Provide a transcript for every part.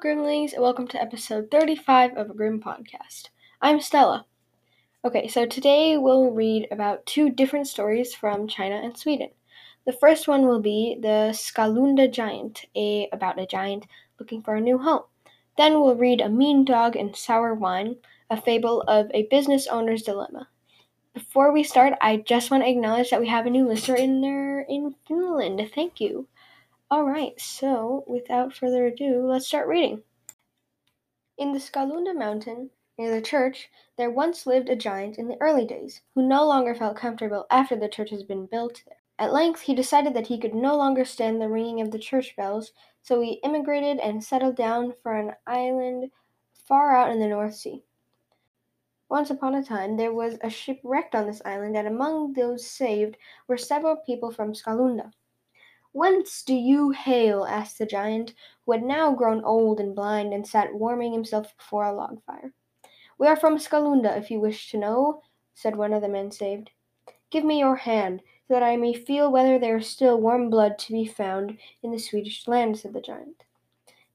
Grimmlings, and welcome to episode 35 of a Grim Podcast. I'm Stella. Okay, so today we'll read about two different stories from China and Sweden. The first one will be the Skalunda Giant, a about a giant looking for a new home. Then we'll read A Mean Dog and Sour Wine, a fable of a business owner's dilemma. Before we start, I just want to acknowledge that we have a new listener in there in Finland. Thank you. All right, so without further ado, let's start reading. In the Skalunda mountain, near the church, there once lived a giant in the early days, who no longer felt comfortable after the church has been built there. At length, he decided that he could no longer stand the ringing of the church bells, so he immigrated and settled down for an island far out in the North Sea. Once upon a time, there was a ship wrecked on this island, and among those saved were several people from Skalunda. Whence do you hail? asked the giant, who had now grown old and blind, and sat warming himself before a log fire. We are from Skalunda, if you wish to know, said one of the men saved. Give me your hand, so that I may feel whether there is still warm blood to be found in the Swedish land, said the giant.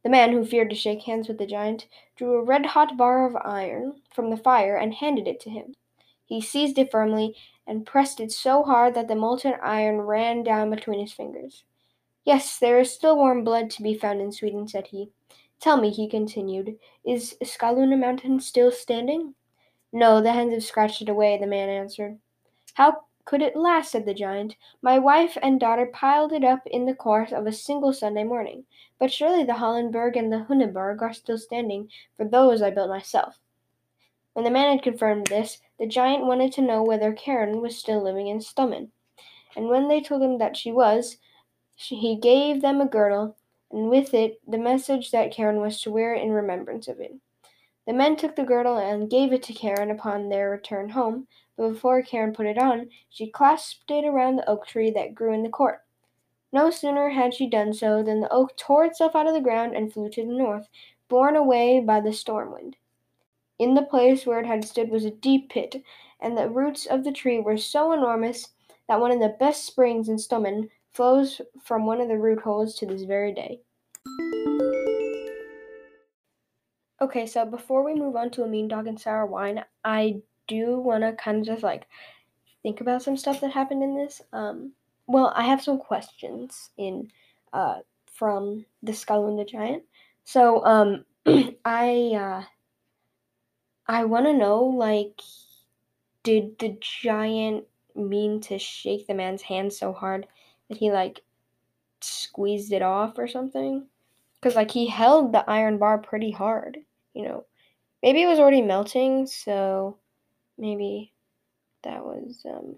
The man, who feared to shake hands with the giant, drew a red hot bar of iron from the fire and handed it to him. He seized it firmly and pressed it so hard that the molten iron ran down between his fingers. Yes, there is still warm blood to be found in Sweden, said he. Tell me, he continued, is Skalunda Mountain still standing? No, the hens have scratched it away, the man answered. How could it last? said the giant. My wife and daughter piled it up in the course of a single Sunday morning. But surely the Halleberg and the Hunneberg are still standing, for those I built myself. When the man had confirmed this, the giant wanted to know whether Karen was still living in Stommen. And when they told him that she was, he gave them a girdle, and with it the message that Karen was to wear in remembrance of it. The men took the girdle and gave it to Karen upon their return home, but before Karen put it on, she clasped it around the oak tree that grew in the court. No sooner had she done so than the oak tore itself out of the ground and flew to the north, borne away by the storm wind. In the place where it had stood was a deep pit, and the roots of the tree were so enormous that one of the best springs in Stommen flows from one of the root holes to this very day. Okay, so before we move on to a mean dog and sour wine, I do want to kind of just like think about some stuff that happened in this. Um, well, I have some questions in uh, from the Skalunda Giant. So, um, I uh, I want to know, like, did the giant mean to shake the man's hand so hard that he, like, squeezed it off or something? Because, like, he held the iron bar pretty hard, you know. Maybe it was already melting, so maybe that was, um,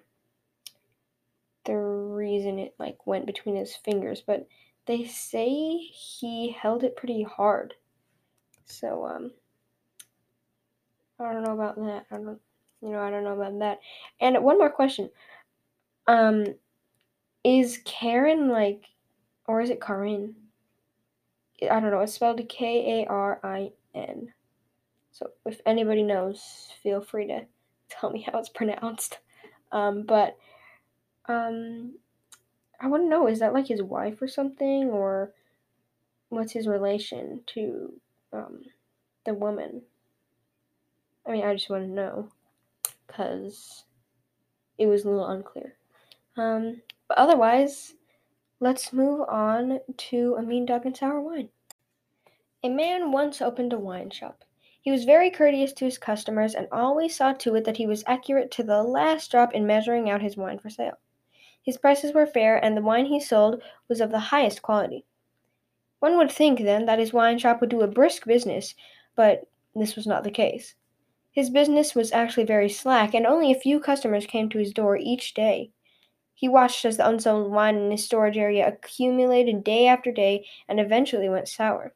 the reason it, like, went between his fingers. But they say he held it pretty hard. So, um, I don't know about that. I don't, you know, I don't know about that. And one more question. Um, is Karen like, or is it Karin? I don't know. It's spelled K A R I N. So if anybody knows, feel free to tell me how it's pronounced. Um, but um, I want to know is that like his wife or something, or what's his relation to um, the woman? I mean, I just want to know because it was a little unclear. Um, but otherwise, let's move on to a mean dog and sour wine. A man once opened a wine shop. He was very courteous to his customers and always saw to it that he was accurate to the last drop in measuring out his wine for sale. His prices were fair, and the wine he sold was of the highest quality. One would think, then, that his wine shop would do a brisk business, but this was not the case. His business was actually very slack, and only a few customers came to his door each day. He watched as the unsold wine in his storage area accumulated day after day and eventually went sour.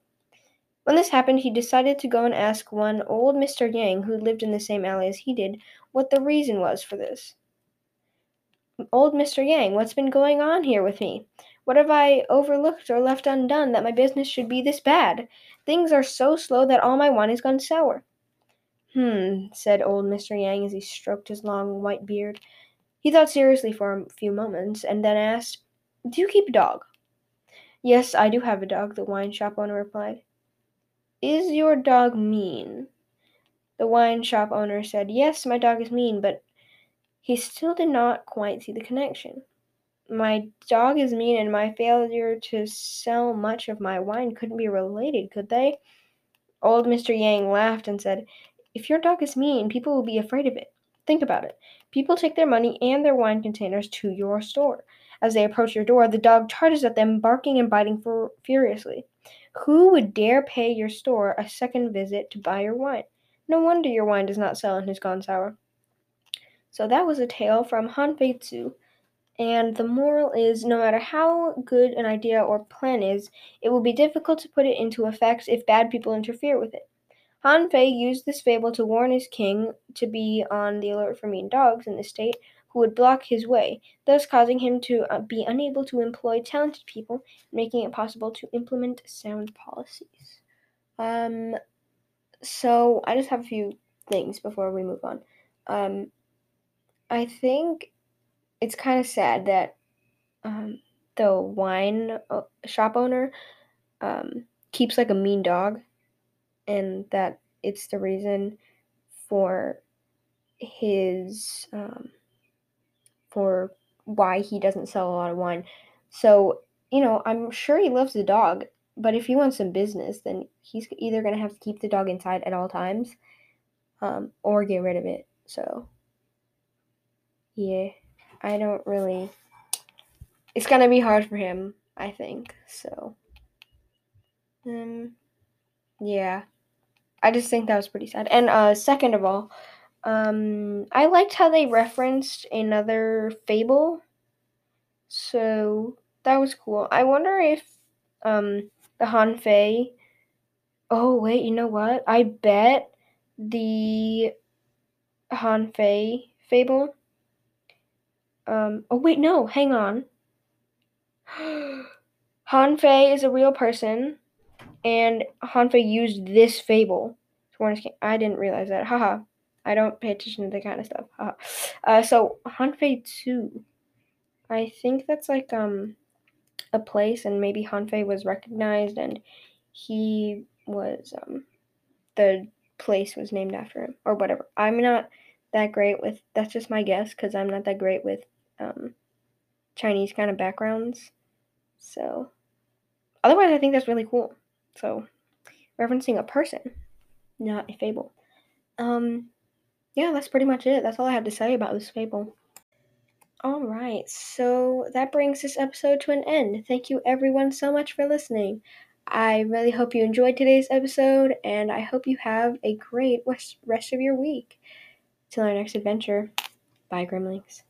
When this happened, he decided to go and ask one old Mr. Yang, who lived in the same alley as he did, what the reason was for this. Old Mr. Yang, what's been going on here with me? What have I overlooked or left undone that my business should be this bad? Things are so slow that all my wine has gone sour. Hmm, said old Mr. Yang as he stroked his long white beard. He thought seriously for a few moments and then asked, Do you keep a dog? Yes, I do have a dog, the wine shop owner replied. Is your dog mean? The wine shop owner said, Yes, my dog is mean, but he still did not quite see the connection. My dog is mean, and my failure to sell much of my wine couldn't be related, could they? Old Mr. Yang laughed and said, If your dog is mean, people will be afraid of it. Think about it. People take their money and their wine containers to your store. As they approach your door, the dog charges at them, barking and biting furiously. Who would dare pay your store a second visit to buy your wine? No wonder your wine does not sell and has gone sour. So that was a tale from Han Fei Tzu. And the moral is no matter how good an idea or plan is, it will be difficult to put it into effect if bad people interfere with it. Han Fei used this fable to warn his king to be on the alert for mean dogs in the state who would block his way, thus causing him to uh, be unable to employ talented people, making it possible to implement sound policies. Um, so I just have a few things before we move on. Um, I think it's kind of sad that um, the wine uh, shop owner um, keeps like a mean dog, and that it's the reason for his um, for why he doesn't sell a lot of wine. So you know, I'm sure he loves the dog, but if he wants some business, then he's either gonna have to keep the dog inside at all times, um, or get rid of it. So yeah. I don't really. It's gonna be hard for him, I think. So, um, yeah, I just think that was pretty sad. And uh, second of all, um, I liked how they referenced another fable. So that was cool. I wonder if um the Han Fei. Oh wait, you know what? I bet the Han Fei fable um, oh wait, no, hang on. Han Fei is a real person, and Han Fei used this fable to warn his king. I didn't realize that. Haha. I don't pay attention to that kind of stuff. Haha. Uh, so Han Fei Tzu. I think that's like um a place, and maybe Han Fei was recognized, and he was um the place was named after him or whatever. I'm not that great with. That's just my guess because I'm not that great with um, Chinese kind of backgrounds. So, otherwise, I think that's really cool. So, referencing a person, not a fable. Um, yeah, that's pretty much it. That's all I have to say about this fable. All right, so that brings this episode to an end. Thank you, everyone, so much for listening. I really hope you enjoyed today's episode, and I hope you have a great rest of your week. Till our next adventure, bye, Grimmlings.